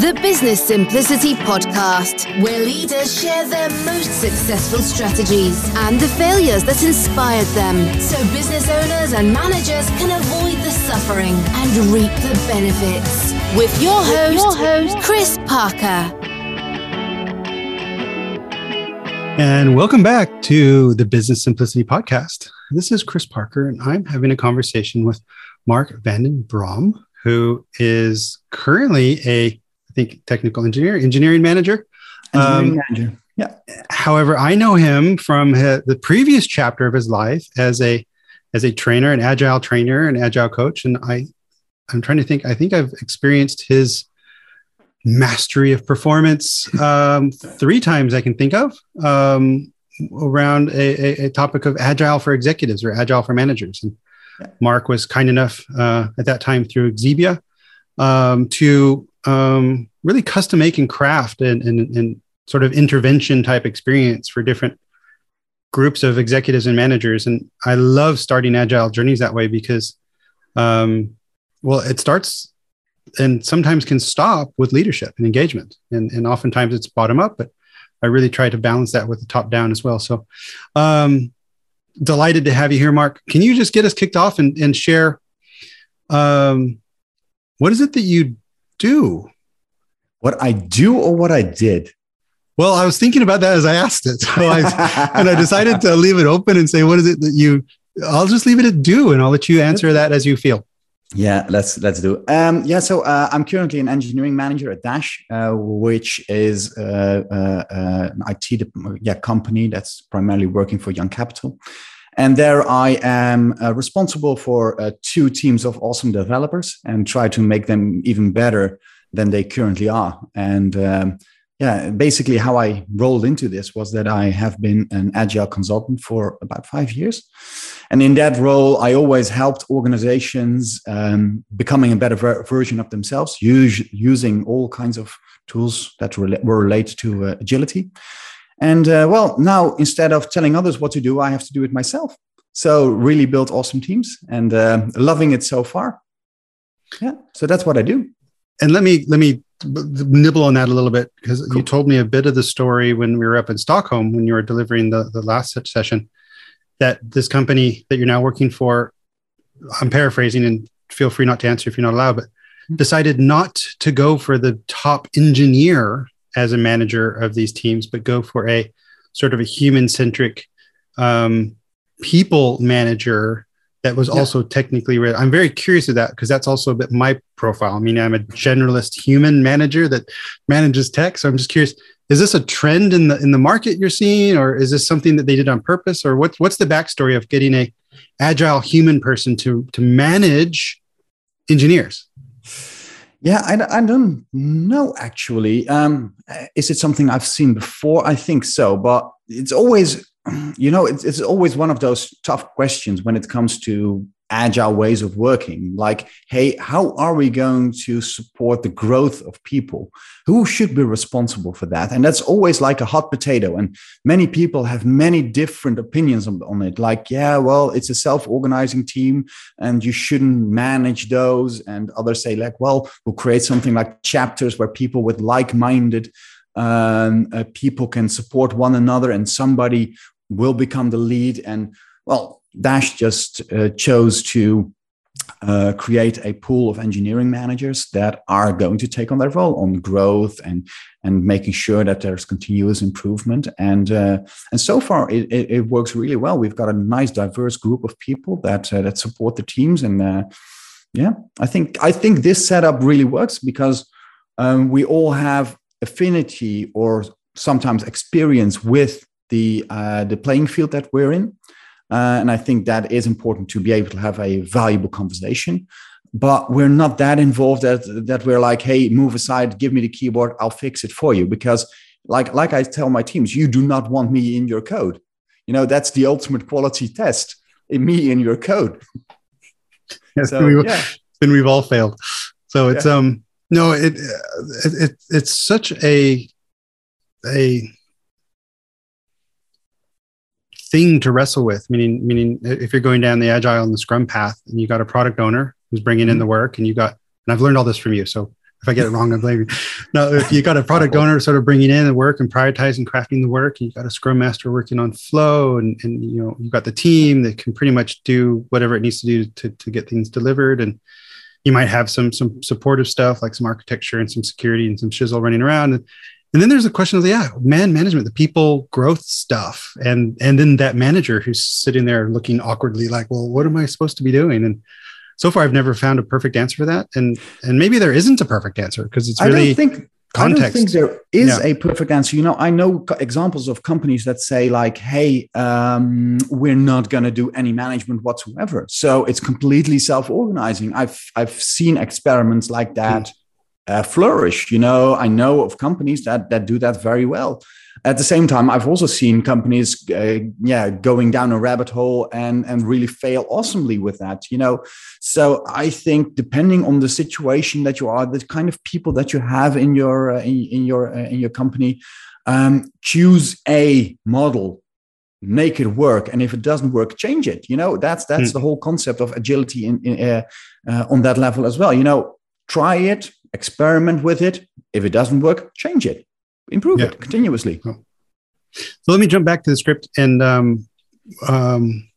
The Business Simplicity Podcast, where leaders share their most successful strategies and the failures that inspired them so business owners and managers can avoid the suffering and reap the benefits. With your host, your host Chris Parker. And welcome back to the Business Simplicity Podcast. This is Chris Parker, and I'm having a conversation with Mark van den Brom, who is currently a I think technical engineer, engineering manager. Engineering um, manager. Yeah. However, I know him from his, the previous chapter of his life as a as a trainer, an agile trainer, an agile coach, and I I'm trying to think. I think I've experienced his mastery of performance um, three times I can think of um, around a, a, a, topic of agile for executives or agile for managers. And Mark was kind enough uh, at that time through Xebia um, to um, really custom make and craft and, and, and sort of intervention type experience for different groups of executives and managers. And I love starting agile journeys that way because, um, well, it starts and sometimes can stop with leadership and engagement. And, and oftentimes it's bottom up, but I really try to balance that with the top down as well. So, um, delighted to have you here, Mark. Can you just get us kicked off and, and share um, what is it that you do? What I do or what I did? Well, I was thinking about that as I asked it. So I, and I decided to leave it open and say, what is it that you, I'll just leave it at do and I'll let you answer that as you feel. Yeah, let's let's do. Um, yeah, so uh, I'm currently an engineering manager at Dash, uh, which is uh, uh an IT yeah company that's primarily working for Young Capital, and there I am uh, responsible for uh, two teams of awesome developers and try to make them even better than they currently are. And um, yeah, basically how I rolled into this was that I have been an agile consultant for about five years. And in that role, I always helped organizations um, becoming a better ver- version of themselves, us- using all kinds of tools that were related to uh, agility. And uh, well, now instead of telling others what to do, I have to do it myself. So really build awesome teams and uh, loving it so far. Yeah, so that's what I do. And let me let me nibble on that a little bit because cool. you told me a bit of the story when we were up in Stockholm when you were delivering the, the last session that this company that you're now working for, I'm paraphrasing and feel free not to answer if you're not allowed, but mm-hmm. decided not to go for the top engineer as a manager of these teams, but go for a sort of a human centric um, people manager that was yeah. also technically ready. I'm very curious of that because that's also a bit my profile. I mean, I'm a generalist human manager that manages tech. So I'm just curious, is this a trend in the in the market you're seeing, or is this something that they did on purpose? Or what's what's the backstory of getting a agile human person to to manage engineers? Yeah, I, I don't know actually. Um, is it something I've seen before? I think so, but it's always you know, it's, it's always one of those tough questions when it comes to agile ways of working. Like, hey, how are we going to support the growth of people? Who should be responsible for that? And that's always like a hot potato. And many people have many different opinions on, on it. Like, yeah, well, it's a self organizing team and you shouldn't manage those. And others say, like, well, we'll create something like chapters where people with like minded um, uh, people can support one another and somebody will become the lead. And well, Dash just uh, chose to uh, create a pool of engineering managers that are going to take on that role on growth and and making sure that there's continuous improvement and uh, and so far it, it, it, works really well. We've got a nice diverse group of people that uh, that support the teams and uh, yeah, I think I think this setup really works because um, we all have affinity or sometimes experience with the uh, the playing field that we're in. Uh, and I think that is important to be able to have a valuable conversation. But we're not that involved that that we're like, hey, move aside, give me the keyboard, I'll fix it for you. Because like like I tell my teams, you do not want me in your code. You know, that's the ultimate quality test. In me in your code. Yes, so, we, yeah. then we've all failed. So it's yeah. um no, it, it, it it's such a a thing to wrestle with. Meaning, meaning if you're going down the agile and the Scrum path, and you got a product owner who's bringing mm-hmm. in the work, and you got, and I've learned all this from you, so if I get it wrong, I blame you. No, if you got a product owner sort of bringing in the work and prioritizing, crafting the work, and you got a scrum master working on flow, and and you know you've got the team that can pretty much do whatever it needs to do to to get things delivered, and you might have some some supportive stuff like some architecture and some security and some shizzle running around. And, and then there's a question of the yeah, man management, the people growth stuff, and and then that manager who's sitting there looking awkwardly like, well, what am I supposed to be doing? And so far, I've never found a perfect answer for that, and and maybe there isn't a perfect answer because it's really I don't think context. I don't think there is yeah. a perfect answer. You know, I know examples of companies that say like, "Hey, um, we're not going to do any management whatsoever," so it's completely self-organizing. I've I've seen experiments like that. Mm. Uh, flourish you know? I know of companies that that do that very well. At the same time i've also seen companies uh, yeah going down a rabbit hole and and really fail awesomely with that you know? So i think depending on the situation that you are the kind of people that you have in your uh, in, in, your uh, in your company um, choose a model make it work and if it doesn't work change it you know? That's that's mm. the whole concept of agility in, in uh, uh, on that level as well you know? Try it experiment with it if it doesn't work change it improve yeah. it continuously. So let me jump back to the script and um, um,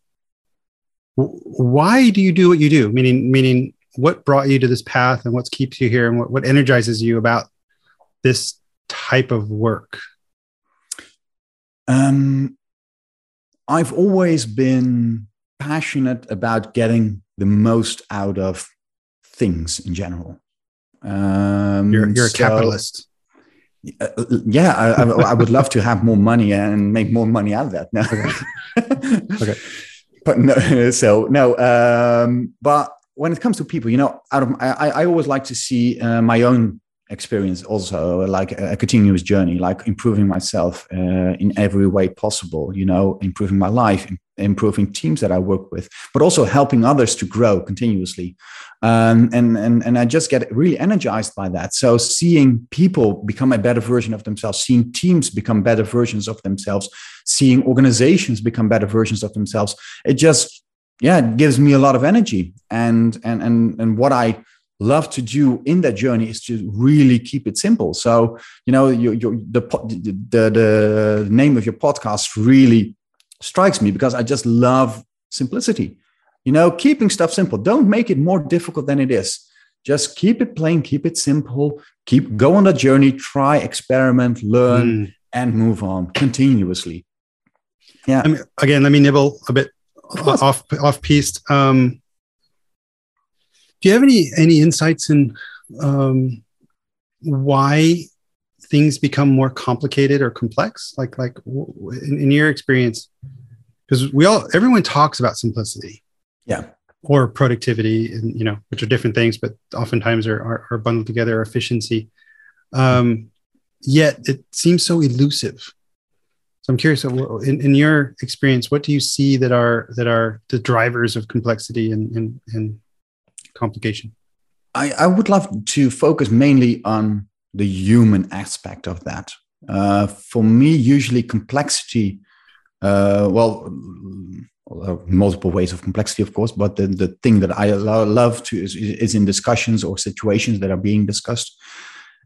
why do you do what you do? Meaning, meaning, what brought you to this path, and what keeps you here, and what, what energizes you about this type of work? Um, I've always been passionate about getting the most out of things in general. Um, you're, you're a so, capitalist. Uh, yeah, I, I, would love to have more money and make more money out of that. No. Okay. okay. But no, so no. Um, but when it comes to people, you know, out of I, I always like to see uh, my own experience also like a, continuous journey like improving myself uh, in every way possible you know improving my life improving teams that i work with but also helping others to grow continuously. Um, and and and i just get really energized by that. So seeing people become a better version of themselves seeing teams become better versions of themselves seeing organizations become better versions of themselves it just yeah it gives me a lot of energy. And and and and what i love to do in that journey is to really keep it simple. So, you know, you, you, the, the, the name of your podcast really strikes me because I just love simplicity. You know, keeping stuff simple. Don't make it more difficult than it is. Just keep it plain, keep it simple, keep go on the journey, try, experiment, learn, mm. and move on continuously. Yeah. I mean, again, let me nibble a bit off off piece. Um, do you have any any insights in um, why things become more complicated or complex? Like like in, in your experience, because we all everyone talks about simplicity, yeah, or productivity, and you know which are different things, but oftentimes are are, are bundled together. Efficiency, um, yet it seems so elusive. So I'm curious, in, in your experience, what do you see that are that are the drivers of complexity and and, and complication? I, I would love to focus mainly on the human aspect of that. Uh, for me, usually complexity, uh, well, multiple ways of complexity, of course, but the, the thing that I love to is, is in discussions or situations that are being discussed.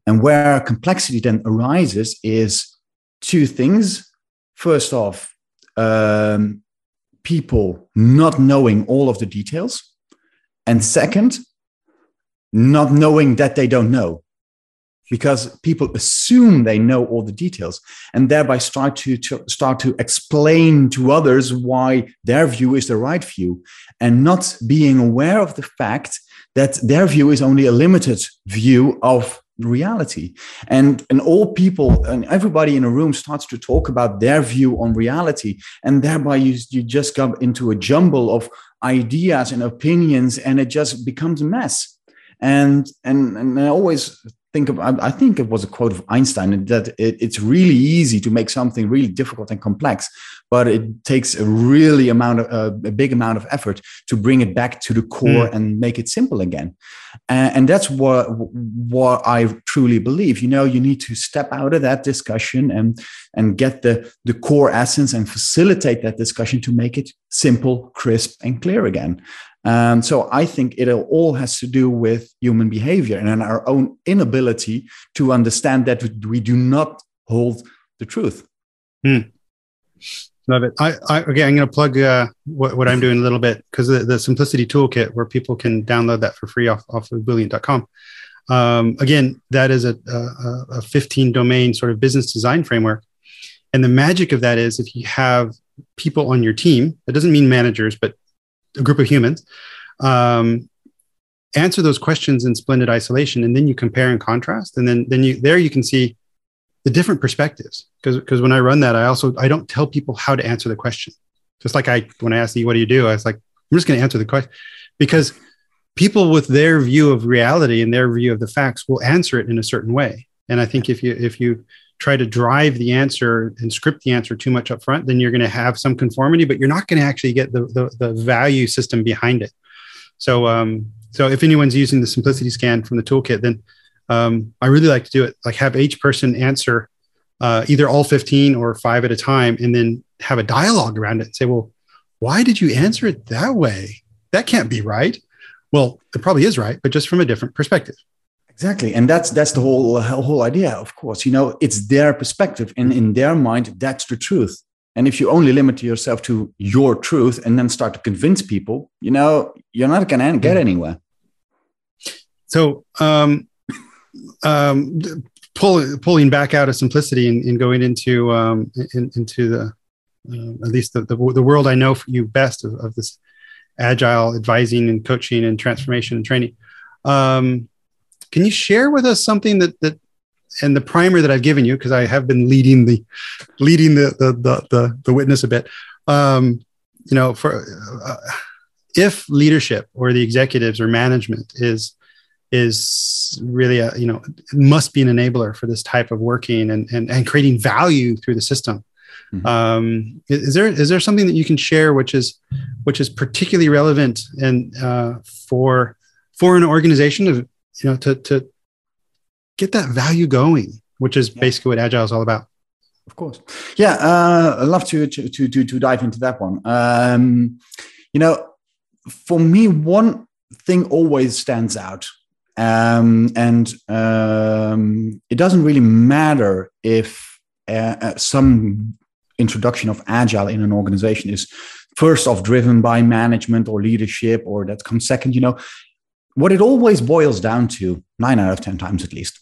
And where complexity then arises is two things. First off, um, people not knowing all of the details. And second, not knowing that they don't know because people assume they know all the details and thereby start to, to, start to explain to others why their view is the right view and not being aware of the fact that their view is only a limited view of reality. And and all people and everybody in a room starts to talk about their view on reality. And thereby you, you just come into a jumble of ideas and opinions and it just becomes a mess. And and and i always think of i think it was a quote of einstein that it, it's really easy to make something really difficult and complex but it takes a really amount of uh, a big amount of effort to bring it back to the core mm. and make it simple again and, and that's what what i truly believe you know you need to step out of that discussion and and get the the core essence and facilitate that discussion to make it simple crisp and clear again Um, so I think it all has to do with human behavior and our own inability to understand that we do not hold the truth. Hmm. Love it. I, I again, I'm going to plug uh, what, what I'm doing a little bit because the, the simplicity toolkit where people can download that for free off, off of ebullient.com. Um, again, that is a, a, a 15 domain sort of business design framework. And the magic of that is if you have people on your team, it doesn't mean managers, but a group of humans, um, answer those questions in splendid isolation. And then you compare and contrast. And then, then you, there you can see the different perspectives. Because, because when I run that, I also, I don't tell people how to answer the question. Just like I, when I asked you, what do you do? I was like, I'm just going to answer the question because people with their view of reality and their view of the facts will answer it in a certain way. And I think if you, if you, try to drive the answer and script the answer too much up front, then you're going to have some conformity, but you're not going to actually get the, the, the value system behind it. So, um, so if anyone's using the simplicity scan from the toolkit, then um, I really like to do it. Like have each person answer uh, either all 15 or five at a time, and then have a dialogue around it and say, well, why did you answer it that way? That can't be right. Well, it probably is right, but just from a different perspective. Exactly, and that's that's the whole whole idea. Of course, you know, it's their perspective, and in their mind, that's the truth. And if you only limit yourself to your truth and then start to convince people, you know, you're not going to get anywhere. So, um, um, pull, pulling back out of simplicity and, and going into um, in, into the uh, at least the, the, the world I know for you best of, of this agile advising and coaching and transformation and training. Um, can you share with us something that that and the primer that I've given you because I have been leading the leading the the the, the, the witness a bit. Um, you know, for uh, if leadership or the executives or management is is really a you know must be an enabler for this type of working and and, and creating value through the system. Mm-hmm. Um, is there is there something that you can share which is which is particularly relevant and uh, for for an organization to you know to to get that value going which is yeah. basically what agile is all about of course yeah uh, i'd love to, to to to dive into that one um, you know for me one thing always stands out um, and um, it doesn't really matter if uh, uh some introduction of agile in an organization is first off driven by management or leadership or that comes second you know what it always boils down to, nine out of 10 times at least,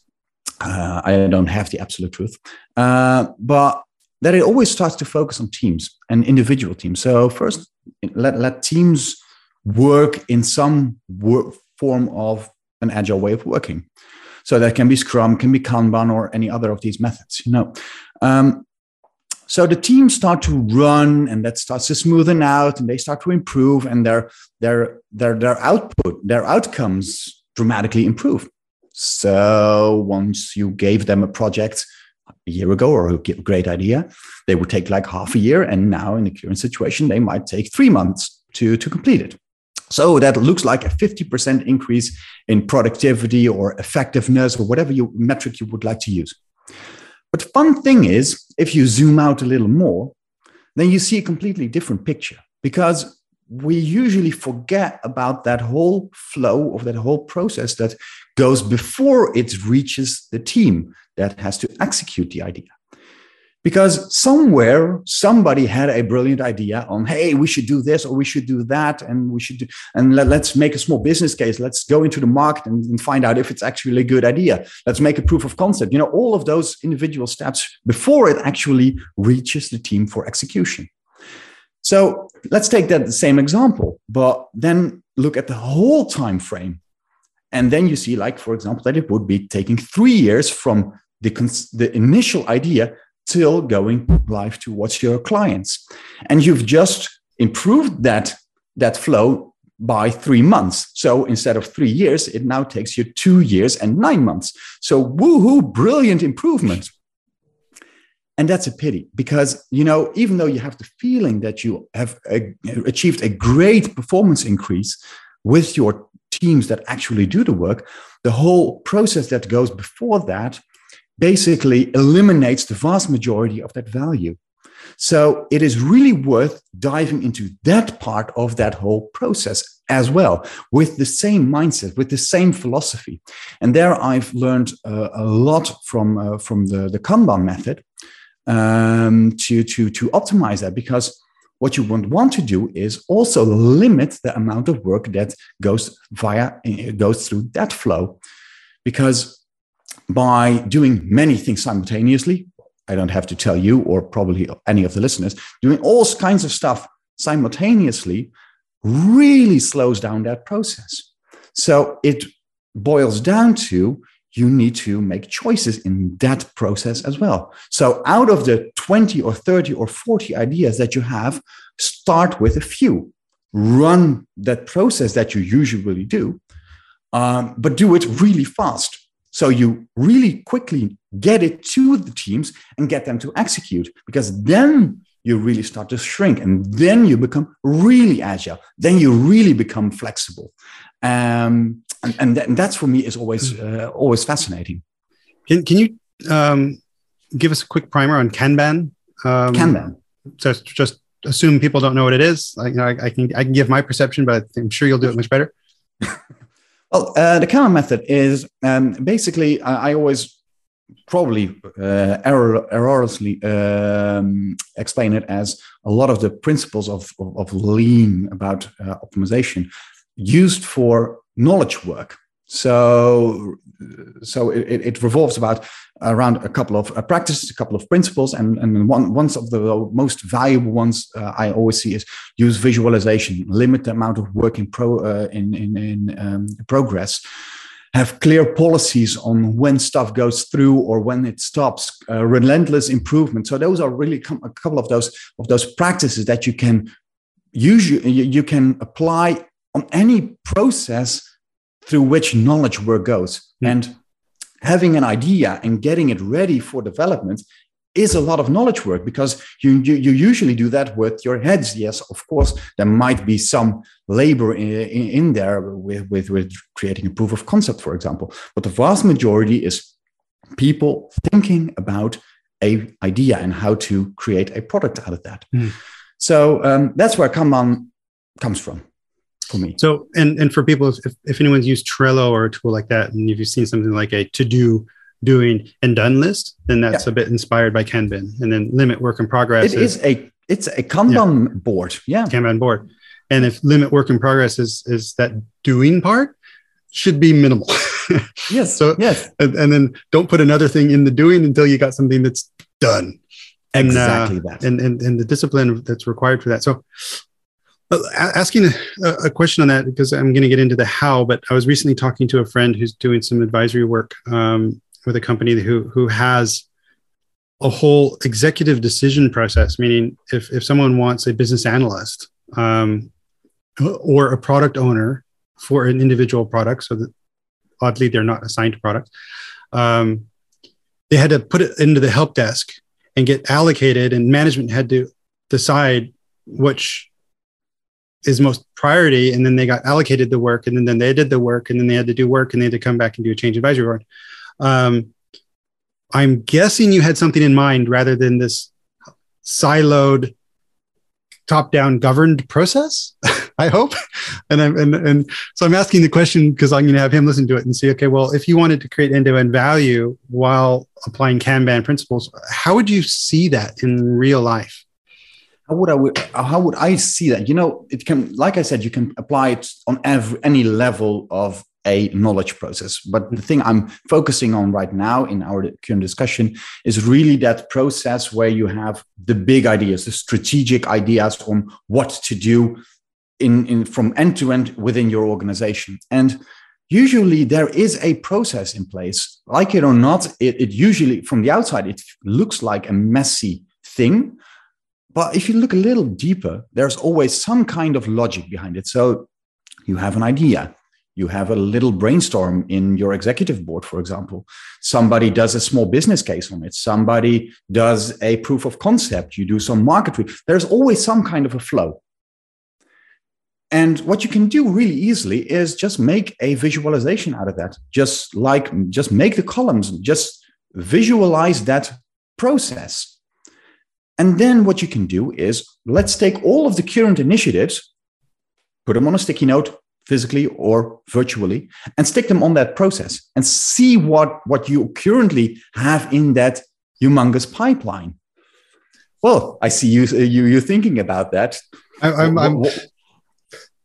uh, I don't have the absolute truth, uh, but that it always starts to focus on teams and individual teams. So, first, let, let teams work in some work form of an agile way of working. So that can be Scrum, can be Kanban, or any other of these methods. You know, um, so the teams start to run and that starts to smoothen out and they start to improve and their their their their output their outcomes dramatically improve so once you gave them a project a year ago or a great idea they would take like half a year and now in the current situation they might take three months to to complete it so that looks like a 50% increase in productivity or effectiveness or whatever you metric you would like to use. But fun thing is, if you zoom out a little more, then you see a completely different picture because we usually forget about that whole flow of that whole process that goes before it reaches the team that has to execute the idea because somewhere somebody had a brilliant idea on hey we should do this or we should do that and we should do and let, us make a small business case. Let's go into the market and, and, find out if it's actually a good idea. Let's make a proof of concept. You know all of those individual steps before it actually reaches the team for execution. So let's take that same example but then look at the whole time frame. And then you see like for example that it would be taking three years from the, the initial idea till going live towards your clients. And you've just improved that, that flow by three months. So instead of three years, it now takes you two years and nine months. So woohoo, brilliant improvement. And that's a pity because, you know, even though you have the feeling that you have a, achieved a great performance increase with your teams that actually do the work, the whole process that goes before that basically eliminates the vast majority of that value. So it is really worth diving into that part of that whole process as well with the same mindset with the same philosophy and there i've learned uh, a lot from uh, from the, the kanban method um, to to to optimize that because what you want, want to do is also limit the amount of work that goes via goes through that flow because by doing many things simultaneously i don't have to tell you or probably any of the listeners doing all kinds of stuff simultaneously really slows down that process so it boils down to you need to make choices in that process as well. So, out of the 20 or 30 or 40 ideas that you have, start with a few. Run that process that you usually do, um, but do it really fast. So, you really quickly get it to the teams and get them to execute because then you really start to shrink and then you become really agile. Then you really become flexible. Um, and, and, and that's for me is always hmm. uh, always fascinating. Can can you um, give us a quick primer on Kanban? Um, Kanban. Just just assume people don't know what it is. I, you know, I, I, can I can give my perception, but I'm sure you'll do it much better. well, uh, the Kanban method is um, basically I, I, always probably uh, error, erroneously um, explain it as a lot of the principles of, of, of lean about uh, optimization used for knowledge work. So, so it, it revolves about around a couple of uh, practices, a couple of principles, and and one one of the most valuable ones uh, I always see is use visualization, limit the amount of work in pro uh, in in, in um, progress, have clear policies on when stuff goes through or when it stops, uh, relentless improvement. So those are really a couple of those of those practices that you can use you, you can apply on any process through which knowledge work goes. Mm. And having an idea and getting it ready for development is a lot of knowledge work because you, you, you, usually do that with your heads. Yes, of course, there might be some labor in, in, in, there with, with, with creating a proof of concept, for example. But the vast majority is people thinking about a idea and how to create a product out of that. Mm. So um, that's where Kanban comes from for me. So, and and for people, if, if anyone's used Trello or a tool like that, and if you've seen something like a to do, doing, and done list, then that's yeah. a bit inspired by Kanban. And then limit work in progress. It is, is a it's a Kanban yeah. board. Yeah, Kanban board. And if limit work in progress is is that doing part, should be minimal. yes. So yes, and, and, then don't put another thing in the doing until you got something that's done. And, exactly uh, that. And, and and the discipline that's required for that. So asking a, a, question on that because I'm going to get into the how, but I was recently talking to a friend who's doing some advisory work um, with a company who who has a whole executive decision process. Meaning, if if someone wants a business analyst um, or a product owner for an individual product, so that oddly they're not assigned to product, um, they had to put it into the help desk and get allocated, and management had to decide which is most priority and then they got allocated the work and then, then they did the work and then they had to do work and they had to come back and do a change advisory board. Um, i'm guessing you had something in mind rather than this siloed top down governed process i hope. And i'm and, and so i'm asking the question because i'm going to have him listen to it and see okay well if you wanted to create end-to-end value while applying kanban principles how would you see that in real life how would I how would I see that? You know, it can, like I said, you can apply it on every any level of a knowledge process. But the thing I'm focusing on right now in our current discussion is really that process where you have the big ideas, the strategic ideas on what to do in, in from end to end within your organization. And usually there is a process in place. Like it or not, it, it usually from the outside, it looks like a messy thing but if you look a little deeper, there's always some kind of logic behind it. So you have an idea, you have a little brainstorm in your executive board, for example. Somebody does a small business case on it, somebody does a proof of concept, you do some market. There's always some kind of a flow. And what you can do really easily is just make a visualization out of that. Just like, just make the columns, just visualize that process and then what you can do is let's take all of the current initiatives put them on a sticky note, physically or virtually, and stick them on that process and see what, what you currently have in that humongous pipeline. Well, I see you you you thinking about that. I, am I'm, what,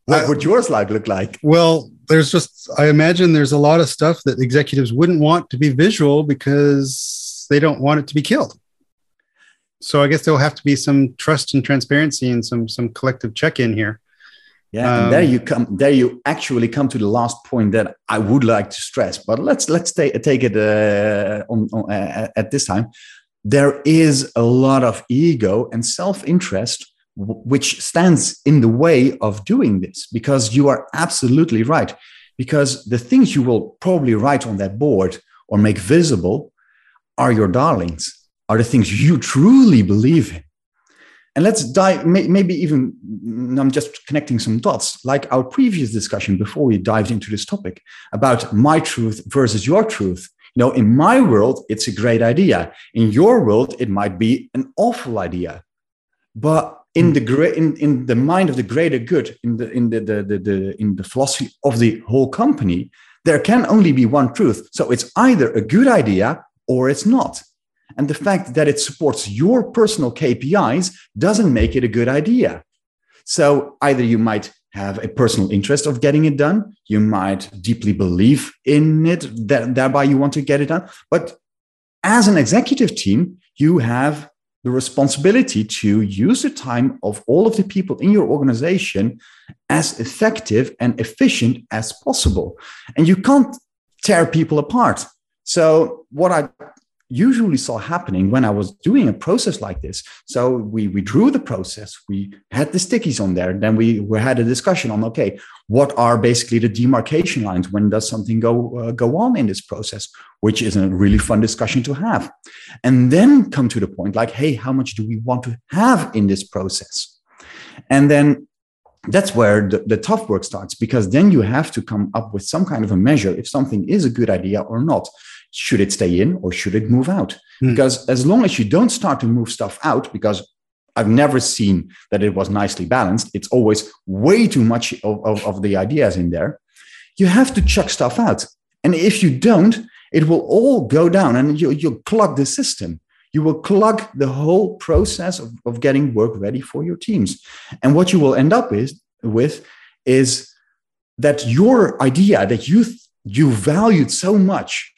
what would yours like look like? Well, there's just I imagine there's a lot of stuff that executives wouldn't want to be visual because they don't want it to be killed. So I guess there'll have to be some trust and transparency and some some collective check-in here. Yeah, um, and there you come. There you actually come to the last point that I would like to stress. But let's let's take take it uh, on, on uh, at this time. There is a lot of ego and self interest which stands in the way of doing this because you are absolutely right. Because the things you will probably write on that board or make visible are your darlings, are the things you truly believe in. And let's dive, maybe even, I'm just connecting some dots, like our previous discussion before we dived into this topic about my truth versus your truth. You know, in my world, it's a great idea. In your world, it might be an awful idea. But in hmm. the great in, in the mind of the greater good, in the in the, the, the, the in the philosophy of the whole company, there can only be one truth. So it's either a good idea or it's not. And the fact that it supports your personal KPIs doesn't make it a good idea. So either you might have a personal interest of getting it done, you might deeply believe in it, that thereby you want to get it done. But as an executive team, you have the responsibility to use the time of all of the people in your organization as effective and efficient as possible. And you can't tear people apart. So, what I usually saw happening when I was doing a process like this. So we, we drew the process, we had the stickies on there, then we, we had a discussion on, okay, what are basically the demarcation lines? When does something go, uh, go on in this process? Which is a really fun discussion to have. And then come to the point like, hey, how much do we want to have in this process? And then that's where the, the, tough work starts because then you have to come up with some kind of a measure if something is a good idea or not should it stay in or should it move out? Hmm. Because as long as you don't start to move stuff out, because I've never seen that it was nicely balanced, it's always way too much of, of, of the ideas in there. You have to chuck stuff out. And if you don't, it will all go down and you, you'll clog the system. You will clog the whole process of, of getting work ready for your teams. And what you will end up with, with is that your idea that you, you valued so much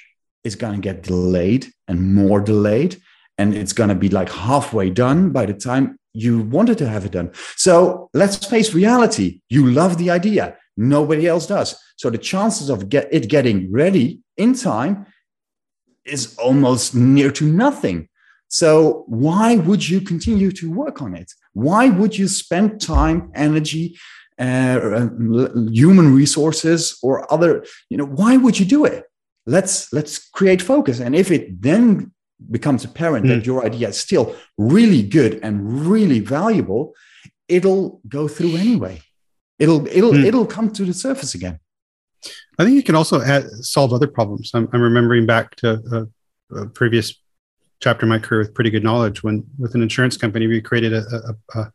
is going to get delayed and more delayed. And it's going to be like halfway done by the time you wanted to have it done. So let's face reality. You love the idea. Nobody else does. So the chances of get it getting ready in time is almost near to nothing. So why would you continue to work on it? Why would you spend time, energy, uh, human resources, or other? You know, why would you do it? let's let's create focus and if it then becomes apparent mm. that hmm. your idea is still really good and really valuable it'll go through anyway it'll it'll mm. it'll come to the surface again i think you can also add, solve other problems I'm, I'm remembering back to a, a, previous chapter in my career with pretty good knowledge. When with an insurance company we created a, a, a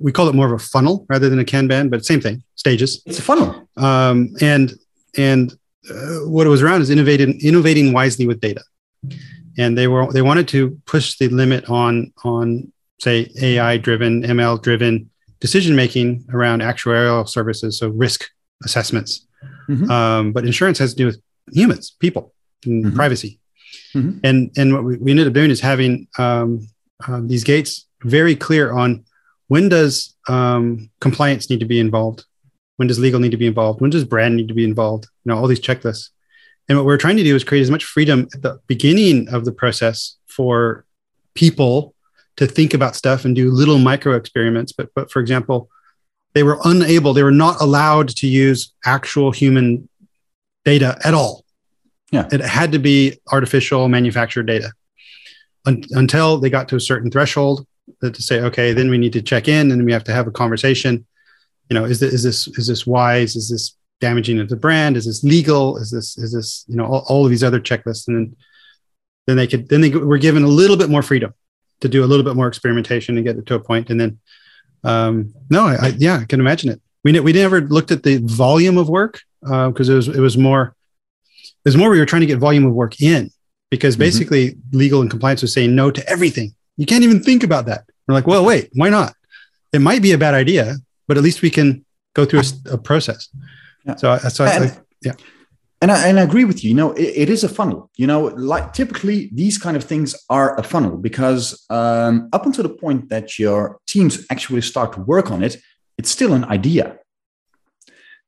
we call it more of a funnel rather than a kanban but same thing stages. It's a funnel. Um, and and uh, what it was around is innovating innovating wisely with data. And they were they wanted to push the limit on on say ai driven ml driven decision making around actuarial services so risk assessments. Mm-hmm. um, but insurance has to do with humans people and mm-hmm. privacy mm-hmm. and and what we, we, ended up doing is having um, uh, these gates very clear on when does um, compliance need to be involved when does legal need to be involved? When does brand need to be involved? You know, all these checklists. And what we're trying to do is create as much freedom at the beginning of the process for people to think about stuff and do little micro experiments. But, but for example, they were unable, they were not allowed to use actual human data at all. Yeah. It had to be artificial manufactured data Un- until they got to a certain threshold to say, okay, then we need to check in and we have to have a conversation you know, is this, is this, is this wise? Is this damaging to the brand? Is this legal? Is this, is this, you know, all, all of these other checklists. And then, then they could, then they were given a little bit more freedom to do a little bit more experimentation and get it to a point. And then, um, no, I, I, yeah, I can imagine it. we we never looked at the volume of work because uh, it was it was more it was more we were trying to get volume of work in because mm-hmm. basically mm-hmm. legal and compliance was saying no to everything. You can't even think about that. We're like, well, wait, why not? It might be a bad idea, but at least we can go through a, a process. Yeah. So, so and, I, yeah. And I, and I agree with you. You know, it, it is a funnel. You know, like typically these kind of things are a funnel because um, up until the point that your teams actually start to work on it, it's still an idea.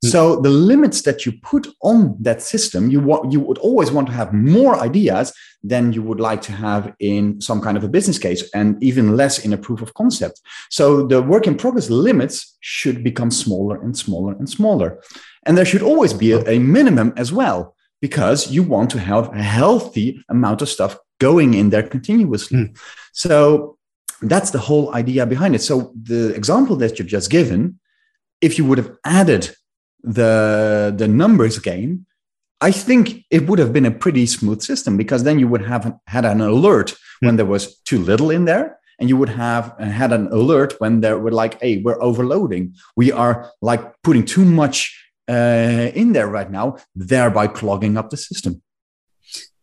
Hmm. So the limits that you put on that system, you want you would always want to have more ideas than you would like to have in some kind of a business case, and even less in a proof of concept. So the work in progress limits should become smaller and smaller and smaller, and there should always be a, a minimum as well, because you want to have a healthy amount of stuff going in there continuously. Mm. So that's the whole idea behind it. So the example that you've just given, if you would have added the the numbers game, I think it would have been a pretty smooth system because then you would have had an alert when there was too little in there, and you would have had an alert when there were like, "Hey, we're overloading. We are like putting too much uh, in there right now, thereby clogging up the system."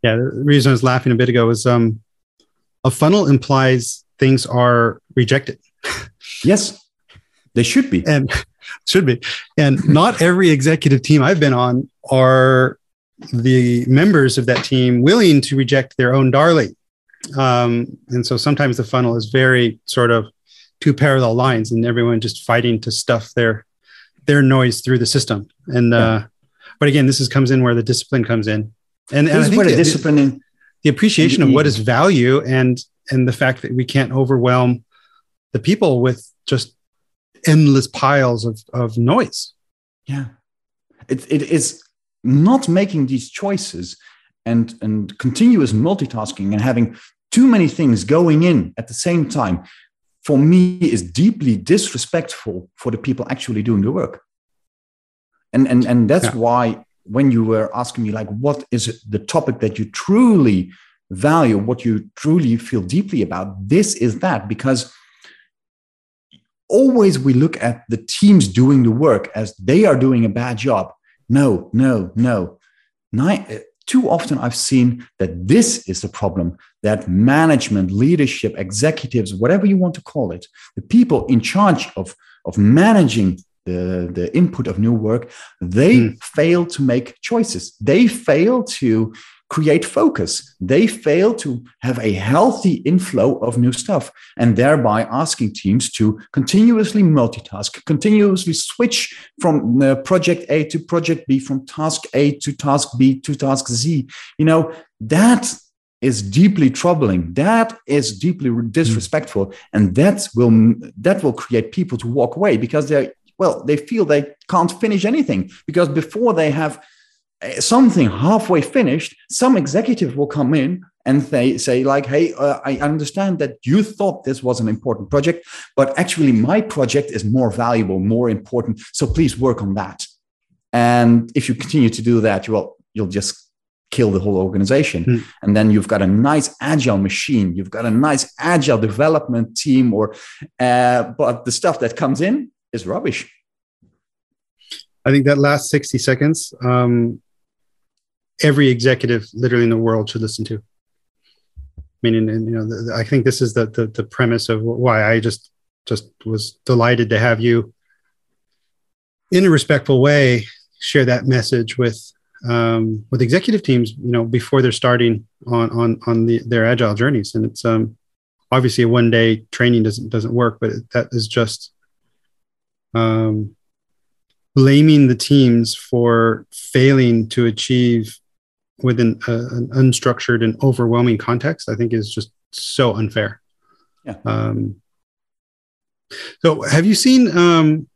Yeah, the reason I was laughing a bit ago was um, a funnel implies things are rejected. yes, they should be. And should be. And not every executive team I've been on are the members of that team willing to reject their own darling. Um, and so sometimes the funnel is very sort of two parallel lines, and everyone just fighting to stuff their their noise through the system. And uh, but again, this is comes in where the discipline comes in, and, and I think the, discipline in, the appreciation of what is value and and the fact that we can't overwhelm the people with just endless piles of, of noise. Yeah. It, it is not making these choices and, and continuous multitasking and having too many things going in at the same time for me is deeply disrespectful for the people actually doing the work. And, and, and that's yeah. why when you were asking me like what is the topic that you truly value what you truly feel deeply about this is that because always we look at the teams doing the work as they are doing a bad job. No, no, no. Nine, too often I've seen that this is the problem that management, leadership, executives, whatever you want to call it, the people in charge of, of managing the, the input of new work, they mm. fail to make choices. They fail to create focus. They fail to have a healthy inflow of new stuff and thereby asking teams to continuously multitask, continuously switch from uh, project A to project B, from task A to task B to task Z. You know, that is deeply troubling that is deeply disrespectful and that will that will create people to walk away because they well they feel they can't finish anything because before they have something halfway finished, some executive will come in and they say like, "Hey, uh, I understand that you thought this was an important project, but actually my project is more valuable, more important. So please work on that." And if you continue to do that, you will you'll just kill the whole organization. Mm. And then you've got a nice agile machine. You've got a nice agile development team, or uh, but the stuff that comes in is rubbish. I think that last 60 seconds, um, every executive literally in the world should listen to. Meaning, and you know, the, I think this is the, the the premise of why I just just was delighted to have you, in a respectful way, share that message with um, with executive teams. You know, before they're starting on on on the, their agile journeys, and it's um, obviously a one day training doesn't doesn't work, but that is just um, blaming the teams for failing to achieve within a, an unstructured and overwhelming context, I think is just so unfair. Yeah. Um, so, have you seen um,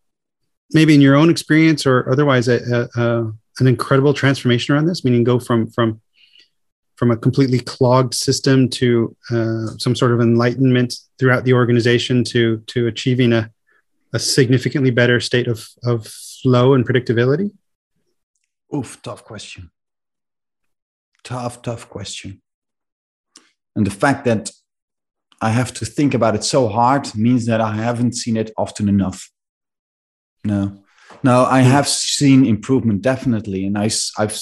maybe in your own experience or otherwise a, a, a, an incredible transformation around this? Meaning, go from from from a completely clogged system to uh, some sort of enlightenment throughout the organization to to achieving a a significantly better state of of flow and predictability? Oof, tough question tough, tough question. And the fact that I have to think about it so hard means that I haven't seen it often enough. No. No, I hmm. have seen improvement definitely, and I, I've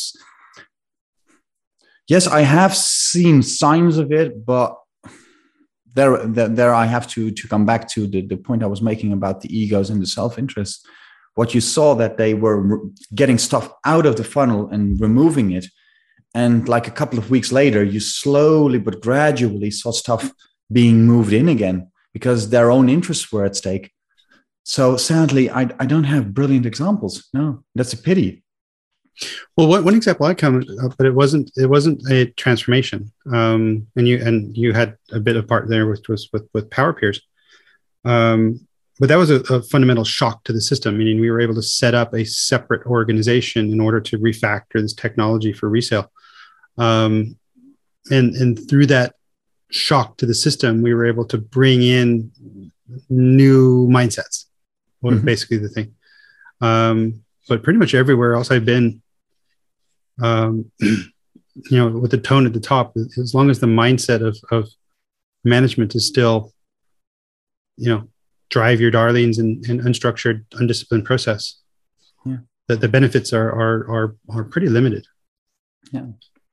yes, I have seen signs of it, but there, there, there I have to to come back to the, the point I was making about the egos and the self interest. What you saw that they were getting stuff out of the funnel and removing it, and like a couple of weeks later, you slowly but gradually saw stuff being moved in again because their own interests were at stake. So sadly, I, I don't have brilliant examples. No, that's a pity. Well, one, one example I come, up but it wasn't it wasn't a transformation. Um, and you and you had a bit of part there, which was with with Power Peers. Um, but that was a, a, fundamental shock to the system. Meaning, we were able to set up a separate organization in order to refactor this technology for resale. Um, and and through that shock to the system, we were able to bring in new mindsets. Was mm-hmm. basically the thing. Um, but pretty much everywhere else I've been, um, you know, with the tone at the top, as long as the mindset of of management is still, you know, drive your darlings and, and unstructured, undisciplined process. Yeah. That the benefits are are are are pretty limited. Yeah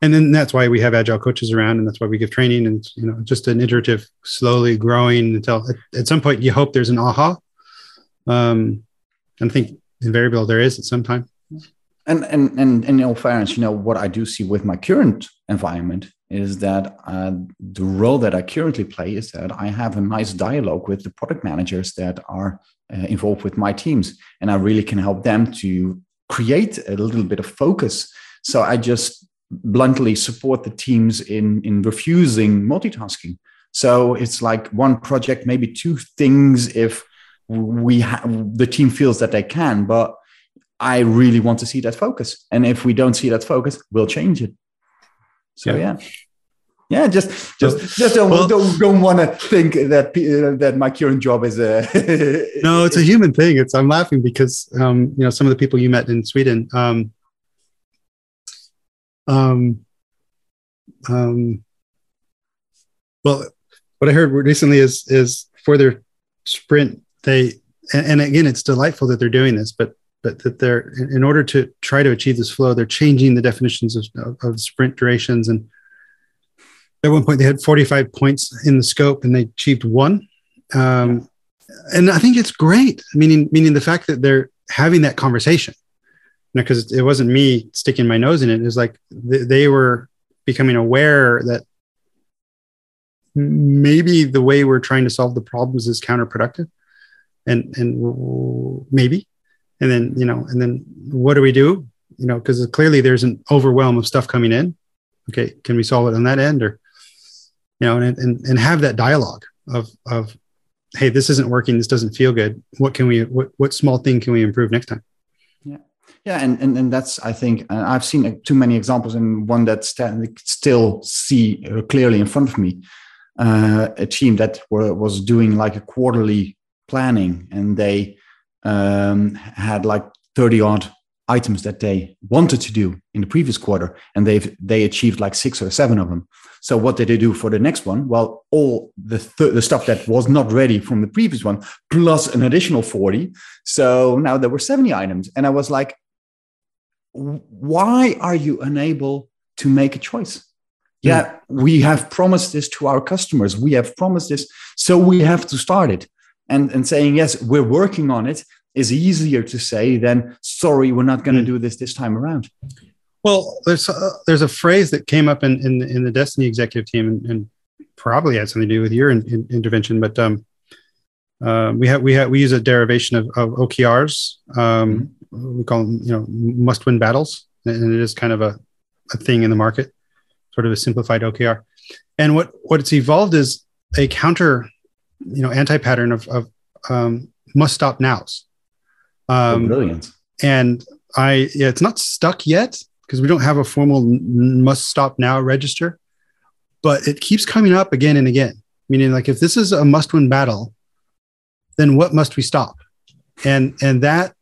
and then that's why we have agile coaches around and that's why we give training and you know just an iterative slowly growing until at, at some point you hope there's an aha. Um and i think invariable there is at some time. And and and in all fairness you know what i do see with my current environment is that uh, the role that i currently play is that i have a nice dialogue with the product managers that are uh, involved with my teams and i really can help them to create a little bit of focus. So i just bluntly support the teams in in refusing multitasking so it's like one project maybe two things if we have the team feels that they can but i really want to see that focus and if we don't see that focus we'll change it so yeah, yeah. Yeah, just just just don't well, don't, don't want to think that uh, that my current job is a. no, it's a human thing. It's I'm laughing because um, you know some of the people you met in Sweden, um, um, um, well, what I heard recently is is for their sprint, they and, and again, it's delightful that they're doing this, but but that they're in order to try to achieve this flow, they're changing the definitions of, of, of sprint durations. And at one point, they had 45 points in the scope, and they achieved one. Um, and I think it's great. Meaning, meaning the fact that they're having that conversation because it wasn't me sticking my nose in it. It was like th- they were becoming aware that maybe the way we're trying to solve the problems is counterproductive, and and maybe, and then you know, and then what do we do? You know, because clearly there's an overwhelm of stuff coming in. Okay, can we solve it on that end, or you know, and and and have that dialogue of of hey, this isn't working, this doesn't feel good. What can we what what small thing can we improve next time? Yeah, and, and and that's I think uh, I've seen too many examples, and one that st- still see uh, clearly in front of me. Uh, a team that were, was doing like a quarterly planning, and they um, had like thirty odd items that they wanted to do in the previous quarter, and they've they achieved like six or seven of them. So what did they do for the next one? Well, all the th- the stuff that was not ready from the previous one, plus an additional forty. So now there were seventy items, and I was like, why are you unable to make a choice? Hmm. Yeah, we have promised this to our customers. We have promised this, so we have to start it. And, and saying, yes, we're working on it is easier to say than, sorry, we're not going to mm. do this this time around. Well, there's a, there's a phrase that came up in, in, in the Destiny executive team and, and, probably had something to do with your in, in, intervention, but um, uh, we have we have we use a derivation of, of OKRs. Um, mm-hmm we call them, you know, must win battles. And it is kind of a, a thing in the market, sort of a simplified OKR. And what, what it's evolved is a counter, you know, anti-pattern of, of um, must stop nows. Um, oh, brilliant. And I, yeah, it's not stuck yet because we don't have a formal must stop now register, but it keeps coming up again and again. Meaning, like, if this is a must win battle, then what must we stop? And and that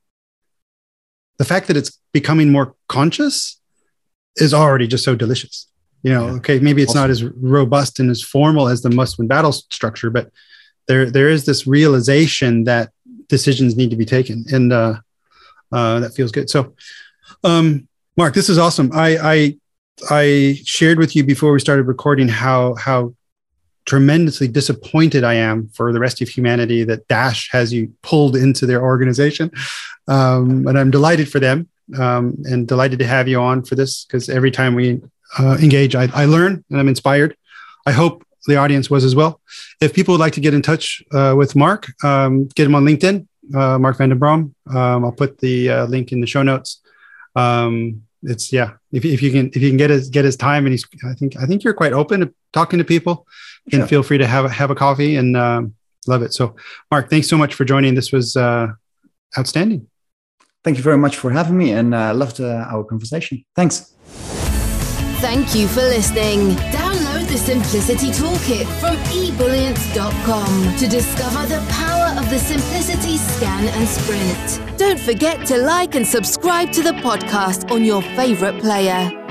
the fact that it's becoming more conscious is already just so delicious. You know, yeah. okay, maybe it's awesome. not as robust and as formal as the must win battle structure, but there there is this realization that decisions need to be taken. And uh, uh, that feels good. So, um, Mark, this is awesome. I, I I shared with you before we started recording how how tremendously disappointed I am for the rest of humanity that Dash has you pulled into their organization, um, and I'm delighted for them um, and delighted to have you on for this because every time we uh, engage, I, I learn and I'm inspired. I hope the audience was as well. If people would like to get in touch uh, with Mark, um, get him on LinkedIn, uh, Mark Van den Brom. Um, I'll put the uh, link in the show notes. Um, it's yeah, if, if you can if you can get his get his time and he's I think I think you're quite open to talking to people. Sure. And feel free to have a, have a coffee and um, love it. So, Mark, thanks so much for joining. This was uh, outstanding. Thank you very much for having me and uh, loved uh, our conversation. Thanks. Thank you for listening. The Simplicity Toolkit from ebullient.com to discover the power of the Simplicity Scan and Sprint. Don't forget to like and subscribe to the podcast on your favorite player.